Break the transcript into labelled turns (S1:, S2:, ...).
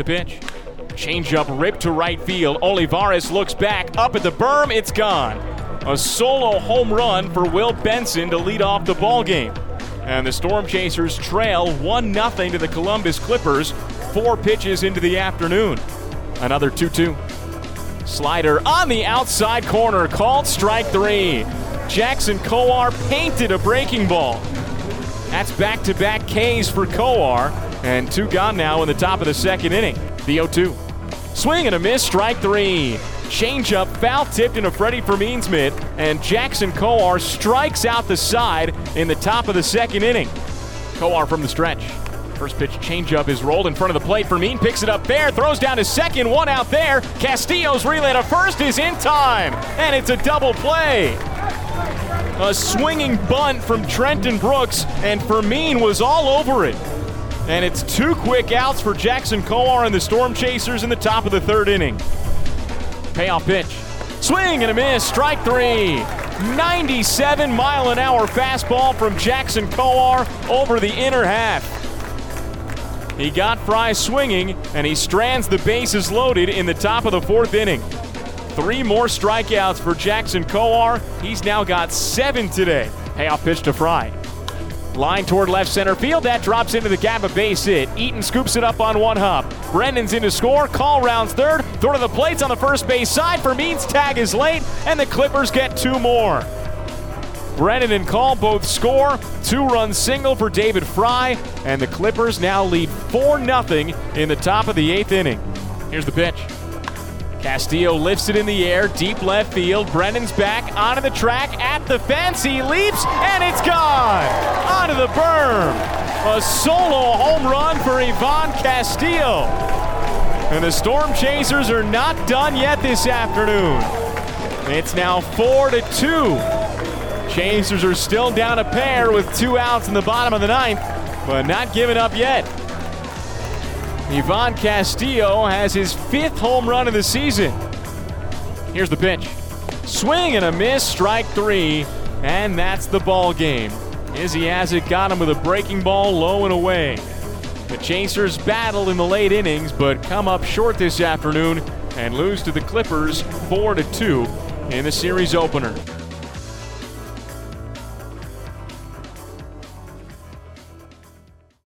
S1: The pitch. Changeup ripped to right field. Olivares looks back. Up at the berm. It's gone. A solo home run for Will Benson to lead off the ball game. And the Storm Chasers trail 1 0 to the Columbus Clippers, four pitches into the afternoon. Another 2 2. Slider on the outside corner, called strike three. Jackson Kowar painted a breaking ball. That's back to back Ks for Kowar, and two gone now in the top of the second inning. The 0 2. Swing and a miss, strike three. Changeup foul tipped into Freddie Fermin's mitt, and Jackson Kowar strikes out the side in the top of the second inning. Kowar from the stretch. First pitch changeup is rolled in front of the plate. Fermin picks it up there, throws down to second, one out there. Castillo's relay to first is in time, and it's a double play. A swinging bunt from Trenton Brooks, and Fermin was all over it. And it's two quick outs for Jackson Kowar and the Storm Chasers in the top of the third inning. Payoff pitch. Swing and a miss, strike three. 97 mile an hour fastball from Jackson Kowar over the inner half. He got Fry swinging, and he strands the bases loaded in the top of the fourth inning. Three more strikeouts for Jackson Kowar. He's now got seven today. Payoff pitch to Fry. Line toward left center field. That drops into the gap of base hit. Eaton scoops it up on one hop. Brennan's in to score. Call rounds third. Throw to the plates on the first base side. Fermin's tag is late, and the Clippers get two more. Brennan and Call both score. Two run single for David Fry, and the Clippers now lead 4 0 in the top of the eighth inning. Here's the pitch. Castillo lifts it in the air, deep left field. Brennan's back onto the track at the fence. He leaps, and it's gone onto the berm. A solo home run for Ivan Castillo. And the Storm Chasers are not done yet this afternoon. It's now 4 to 2. Chasers are still down a pair with two outs in the bottom of the ninth, but not giving up yet. Ivan Castillo has his fifth home run of the season. Here's the pitch. Swing and a miss, strike three, and that's the ball game. Izzy Azek got him with a breaking ball low and away. The Chasers battled in the late innings, but come up short this afternoon and lose to the Clippers 4 2 in the series opener.